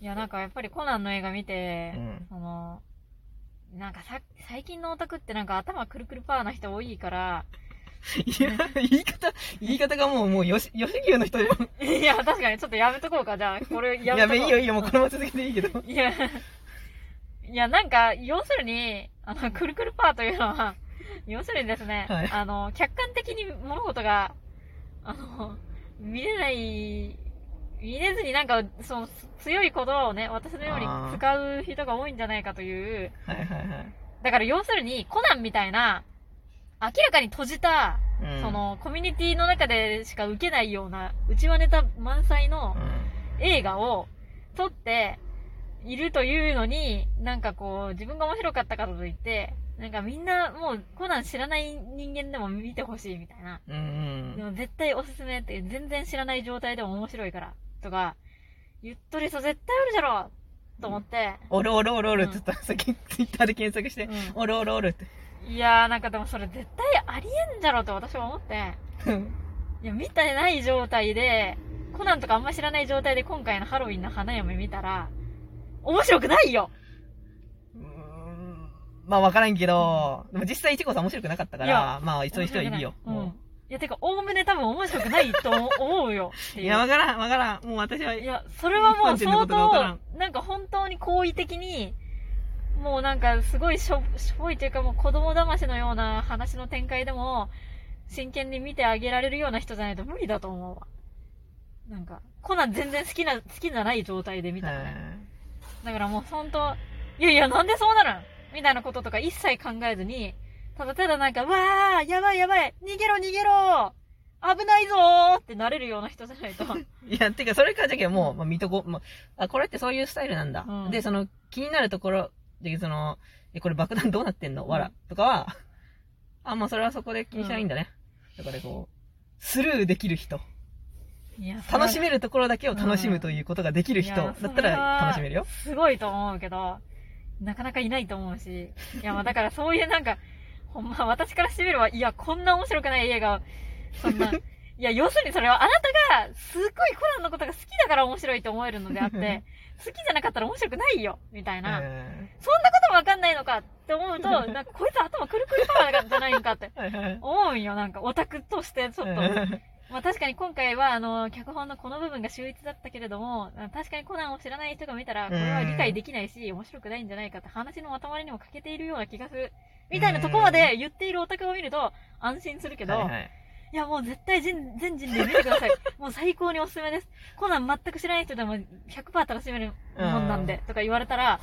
いや、なんかやっぱりコナンの映画見て、うんその、なんかさ、最近のオタクってなんか頭くるくるパーな人多いから、いや、言い方、言い方がもう、もう、よし、吉牛の人じゃん。いや、確かにちょっとやめとこうか、じゃあ、これやめとこう。いいよいいよ、もうこのまま続けていいけど。いや、いや、なんか、要するに、あの、くるくるパーというのは、要するにですね、はいあの、客観的に物事が、あの、見れない、見れずになんか、その、強い言葉をね、私のように使う人が多いんじゃないかという、はいはいはい。だから要するに、コナンみたいな、明らかに閉じた、うん。そ、の、コミュニティの中でしか受けないような、内輪ネタ満載のう映画を撮っているというのに、なんかこう、自分が面白かったからといって、なんかみんなもうコナン知らない人間でも見てほしいみたいな。ん。うんうん。でも絶対おすすめって、全然知らない状態でも面白いから、とか、言っとる人絶対おるじゃろ。と思って、おるおるおるおる。って言ったら、さっきツイッターで検索して、うん。おるおるおるって。いやーなんかでもそれ絶対ありえんじゃろって私は思って、いや、見てない状態で、コナンとかあんま知らない状態で今回のハロウィンの花嫁見たら、面白くないよ。うーん。まあわからんけど、でも実際いちごさん面白くなかったから、まあそういう人はいるよ。うん。や、てか、おおむね多分面白くないと思 思うよっていや、わからん、わからん。もう私は、いや、それはもう相ことがわからん当、なんか本当に好意的に、もうなんかすごいしょ、しょぼいというかもう子供騙しのような話の展開でも、真剣に見てあげられるような人じゃないと無理だと思うわ。なんか、コナン全然好きな、好きじゃない状態で見たらね。だからもう本当、いやいや、なんでそうなるんみたいなこととか一切考えずに、ただただなんか、わー、やばいやばい、逃げろ逃げろ危ないぞーってなれるような人じゃないと。いや、てか、それからじゃけもう、まあ、見とこう。まあ、あ、これってそういうスタイルなんだ。うんで、その、気になるところ、で、その、え、これ爆弾どうなってんの？わら。とかは、あ、もうそれはそこで気にしないいんだね。だからこう、スルーできる人。いや楽しめるるところだけを楽しむということができる人だったら楽しめるよ。すごいと思うけど、なかなかいないと思うし。いや、まあだからそういうなんか、ほんま私からしてみれば、いや、こんな面白くない映画を、そんな、いや、要するにそれはあなたが、すっごいコナンのことが好きだから面白いと思えるのであって、好きじゃなかったら面白くないよ、みたいな。うんそんなこともわかんないのかって思うと、なんかこいつ頭くるくるパワーじゃないのかって 思うんよ、なんかオタクとしてちょっと。まあ確かに今回は、あの、脚本のこの部分が秀逸だったけれども、あ確かにコナンを知らない人が見たら、これは理解できないし、面白くないんじゃないかって話のまとまりにも欠けているような気がする。みたいなとこまで言っているオタクを見ると安心するけど、いはいはいやもう絶対全全人類見てください。もう最高におすすめです。コナン全く知らない人でも100%楽しめるもんなんで、とか言われたら、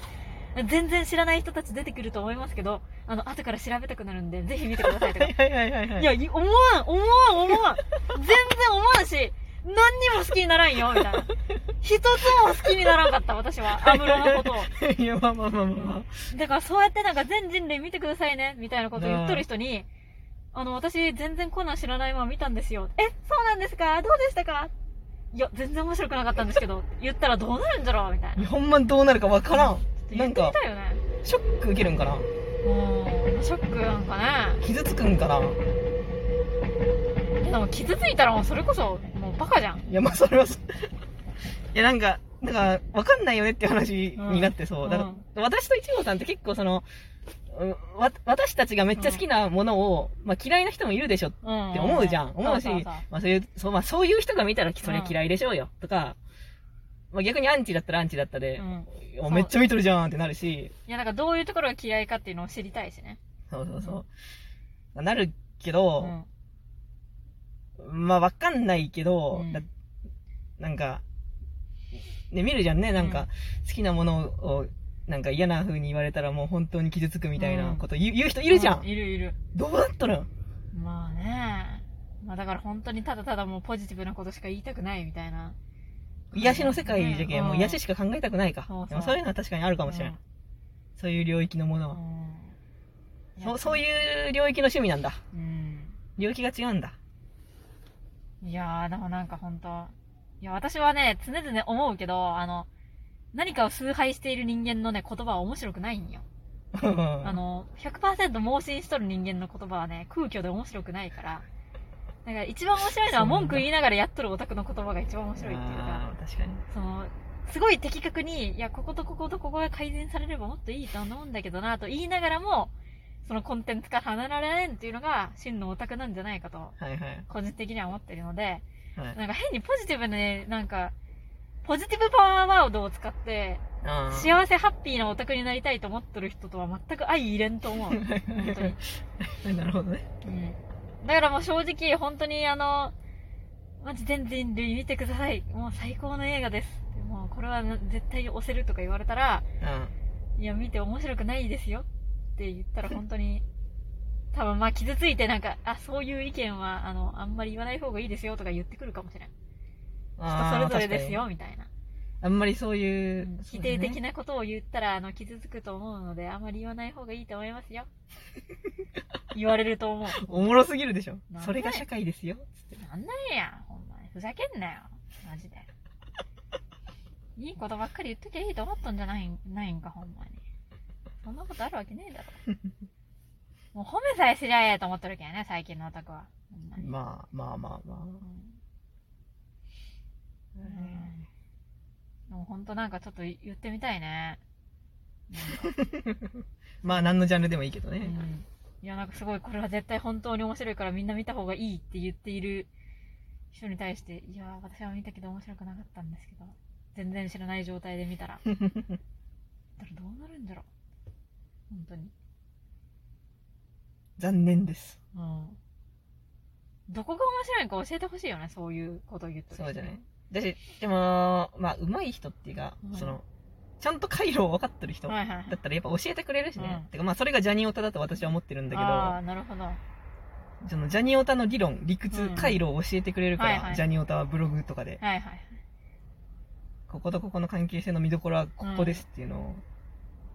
全然知らない人たち出てくると思いますけど、あの、後から調べたくなるんで、ぜひ見てくださいとかはいはいはいはいはいいや、い思わん、思わん、思わん。全然思わんし、何にも好きにならんよ、みたいな。一つも好きにならんかった、私は。アムロのことを。いや、まあまあまあまあまだからそうやってなんか全人類見てくださいね、みたいなこと言っとる人に、あの、私全然コナン知らないまま見たんですよ。え、そうなんですか？どうでしたか？いや、全然面白くなかったんですけど、言ったらどうなるんじゃろう？みたいな。あ。ほんまどうなるかわからん。言なんか。ショック受けるんかなもう、ショックなんかね。傷つくんかなでも傷ついたらもうそれこそ、もうバカじゃん。や、まあそれはそ、いや、なんか、だから、わかんないよねって話になってそう。うんだから、私と一号さんって結構その、うんわ、私たちがめっちゃ好きなものを、まあ嫌いな人もいるでしょっうん。て思うじゃん。思うし、そうそうそうまあそういう、そう、まあそういう人が見たらそれ嫌いでしょうよ。とか、まあ逆にアンチだったらアンチだったでう、ん。おめっちゃ見とるじゃんってなるし、いや、なんかどういうところが嫌いかっていうのを知りたいしね。そうそうそう。なるけど、うん。まあわかんないけど、うんだなんか、ね、見るじゃんね、なんか、好きなものを、なんか嫌な風に言われたらもう本当に傷つくみたいなこと言う,、言う人いるじゃん、ういるいる。どうだったのまあね。まあだから本当にただただもうポジティブなことしか言いたくないみたいな。癒しの世界じゃけ、うんもう癒ししか考えたくないか。そうそういうのは確かにあるかもしれない。そういう領域のものは。うん。そうそういう領域の趣味なんだ。うん。領域が違うんだ。いやー、でもなんか本当いや、私はね、常々思うけど、あの、何かを崇拝している人間のね、言葉は面白くないんよ。ああ、の、100%盲信しとる人間の言葉はね、空虚で面白くないから。だから一番面白いのは文句言いながらやっとるオタクの言葉が一番面白いっていうか、確かに。その、すごい的確に、いや、こことこことここが改善されればもっといいと思うんだけどな、と言いながらも、そのコンテンツから離れられんっていうのが、真のオタクなんじゃないかと。個人的には思ってるので、はい。なんか変にポジティブで、なんか、ポジティブパワーワードを使って、幸せハッピーなオタクになりたいと思ってる人とは全く相入れんと思う。本当に。なるほどね。うん。だからもう正直、本当にあの、マジ全人類見てください。もう最高の映画です。もうこれは絶対押せるとか言われたら、うん。いや見て面白くないですよって言ったら本当に、多分まあ傷ついてなんか、あ、そういう意見はあの、あんまり言わない方がいいですよとか言ってくるかもしれん。人あーそれぞれです。確よ、みたいな。あんまりそういう。否定的な。なことを言ったら、あの、傷つくと思うので、あんまり言わない方がいいと思いますよ。言われると思う。おもろすぎるでしょそれが社会ですよ。つって。なんなんや、ほんまに。ふざけんなよ。マジで。いいことばっかり言っときゃいいと思ったんじゃないんないんか、ほんまに。そんなことあるわけねえだろ。もう褒めさえすりゃええと思ってるけどね、最近のオタクは。まあまあまあまあ。うんでもほんとなんかちょっと言ってみたいね。まあ何のジャンルでもいいけどね。うんいや、なんかすごい、これは絶対本当に面白いからみんな見た方がいいって言っている人に対して、いや、私は見たけど面白くなかったんですけど、全然知らない状態で見たら、だからどうなるんだろう。本当に。残念です。うん。どこが面白いのか教えてほしいよね、そういうことを言ってる人そうじゃないだし、でも、まあ、上手い人っていうか、うんその、ちゃんと回路を分かってる人だはいはいはい。ったらやっぱ教えてくれるしね。うんてかまあ、それがジャニオタだと私は思ってるんだああ、なるほど、そのジャニオタの理論、理屈、うん回路を教えてくれるから、はいはいジャニオタはブログとかで、はいはい。こことここの関係性の見どころはここですっていうのを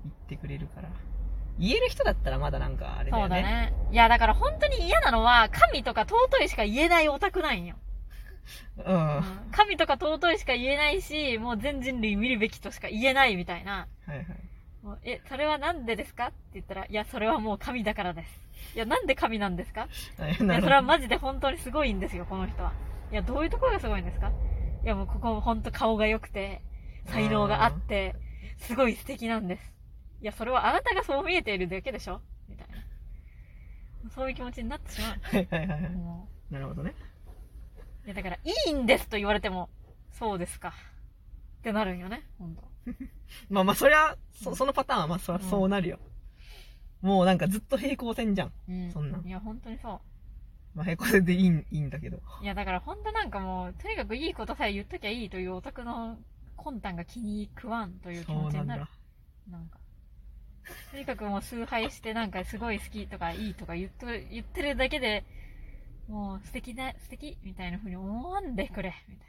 言ってくれるから。言える人だったらまだなんかあれだそよね。うだね。いや、だから本当に嫌なのは、神とか尊いしか言えないオタクなんよ。うん。うん神とか尊いしか言えないし、もう全人類見るべきとしか言えないみたいな。はいはい。もうえ、それはなんでですか？って言ったら、いや、それはもう神だからです。いや、なんで神なんですか？はいいや、それはマジで本当にすごいんですよ、この人は。いや、どういうところがすごいんですかいや、もうここ本当顔が良くて、才能があって、すごい素敵なんです。いや、それはあなたがそう見えているだけでしょ？みたいな。そういう気持ちになってしまはいはいはいはう。い。もなるほどね。ういや、だから、いいんですと言われても、そうですか。ってなるんよね、本当 まあまあ、そりゃ、そそのパターンはまあそりゃそうなるよ。もうなんかずっと平行線じゃん。うん。そんなんいや、本当にそう。まあ平行線でいいんいいんだけど。いや、だから本当なんかもう、とにかくいいことさえ言っときゃいいというオタクの魂胆が気に食わんという気そうなん持ちになるだ。。なんか。とにかくもう崇拝してなんかすごい好きとかいいとか言っと言ってるだけで、もう素敵だ、素敵みたいな風に思わんでくれ、みたい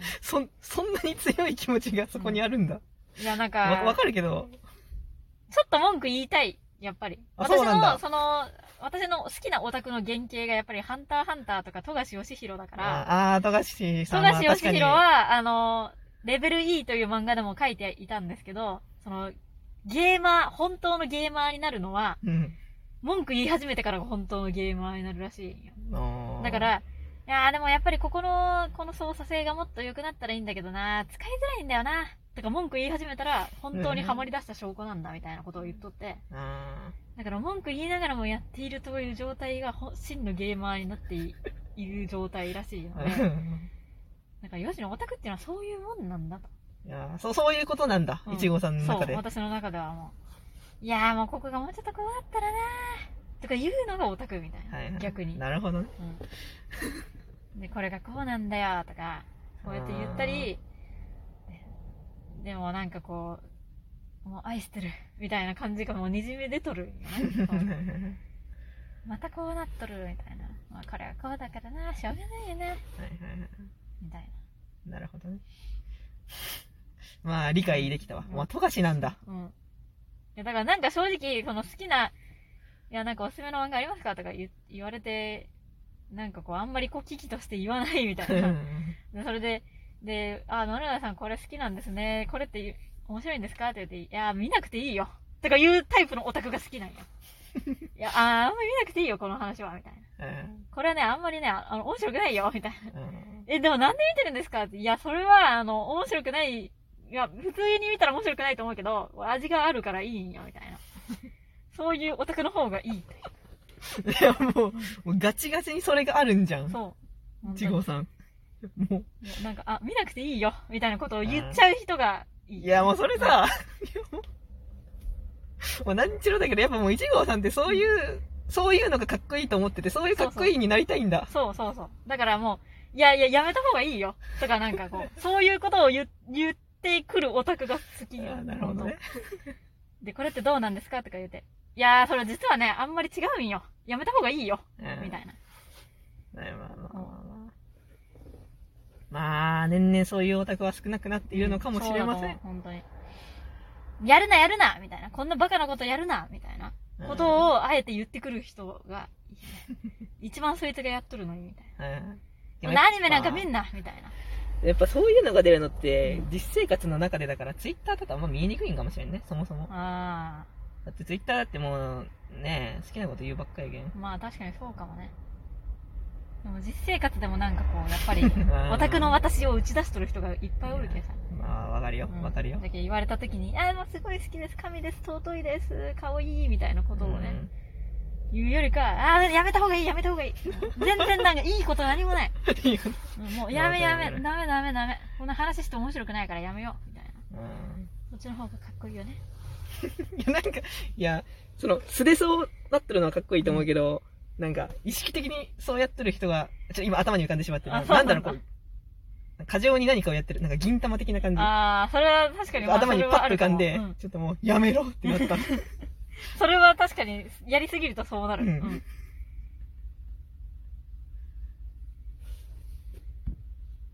そん、そんなに強い気持ちがそこにあるんだ。な。いや、なんわ、わか、かるけど。ちょっと文句言いたい、やっぱり。あ私の、その、私の好きなオタクの原型がやっぱりハンターハンターとか富樫義弘だから、ああー、富樫さん富樫義。弘は、あの、レベル E という漫画でも書いていたんですけど、その、ゲーマー、本当のゲーマーになるのは、うん。文句言い始めてからが本当のゲーマーになるらしいんよ。だか、ら、いやーでもやっぱりここの、この操作性がもっと良くなったらいいんだけどな使いづらいんだよなとか文句言い始めたら、本当にハマり出した証拠なんだみたいなことを言っとって、あだから文句言いながらもやっているという状態がほ真のゲーマーになっていいる状態らしいので、ーだからヨシのオタクっていうのはそういうもんなんだと。いやーそう、そういうことなんだ。うんいちごさんの中で。そう、私の中ではもう、いやーもうここがもうちょっとこうだったらなーとか言うのがオタクみたいな。はいはい逆に。なるほどね。うん。で、これがこうなんだよとか、こうやって言ったり、ででもなんかこう、もう愛してるみたいな感じがもうにじみ出とる またこうなっとるみたいな。まあこれはこうだからな、しょうがないよな、はいはいはいみたいなるほどね。まあ、理解できたわ。うんまあ、富樫なんだ。な。うん。いやだからなんか正直、この好きな、いやなんかおすすめの漫画ありますかとか言言われて、なんかこうあんまりこう危機として言わないみたいな。で、それで、で、あ、野々さんこれ好きなんですね。これって面白いんですかって言って、いや、見なくていいよ。とか言うタイプのオタクが好きなんよ。いや、あーあんまり見なくていいよ、この話は、みたいな。うんこれはね、あんまりね、あの、面白くないよ、みたいな。うんえ、でもなんで見てるんですかって。いや、それは、あの、面白くない。いや、普通に見たら面白くないと思うけど、味があるからいいんよ、みたいな。そういうオタクの方がいい。いや、もう、もうガチガチにそれがあるんじゃん。そう。ちにごさん。もう、なんか、あ、見なくていいよ、みたいなことを言っちゃう人がいい。いや、もうそれさ、もう何ちろだけど、やっぱもう一号さんってそういう、そういうのがかっこいいと思ってて、そういうかっこいいになりたいんだ。そうそうそう。だからもう、いやいや、やめた方がいいよ。とかなんかこう、そういうことを言言ってくるオタクが好きよ。あなるほどね。で、これってどうなんですか？とか言って。いやー、それ実はね、あんまり違うんよ。やめた方がいいよ。うんみたいな。ねまあまあまあまあ。まあ、年々そういうオタクは少なくなっているのかもしれません。そうだと思う本当に。やるな、やるなみたいな。こんなバカなことやるなみたいなことを、あえて言ってくる人がいいね、一番そいつがやっとるのに、みたいうん。な。アニメなんか見んんなみたいな。やっぱそういうのが出るのって、実生活の中でだから、ツイッターとかあんま見えにくいんかもしれんね、そもそも。あだってツイッターだってもう、ね好きなこと言うばっかりやけん。ー。まあ確かにそうかもね。でも実生活でもなんかこう、やっぱり、ー オタクの私を打ち出しとる人がいっぱいおるけどさ。まあ、わかるよう、んわかるよ。だけど言われた時に、あーもうすごい好きです、神です、尊いです、可愛いみたいなことをね、言うよりか、ああ、やめた方がいい、やめた方がいい。全然なんかいいこと何もない。もうやめやめ、ダメダメダメ。こんな話して面白くないからやめよう。みたいな。うんそっちの方がかっこいいよね。いや、なんか、いや、その、素でそうなってるのはかっこいいと思うけど、なんか、意識的にそうやってる人が、ちょ、今頭に浮かんでしまってる。なんんだろう、こう、過剰に何かをやってる。なんか、銀玉的な感じ。ああ、それは確かに、まあ頭にパッと浮かんで、うんちょっともう、やめろってなった。それは確かに、やりすぎるとそうなる。ううんん。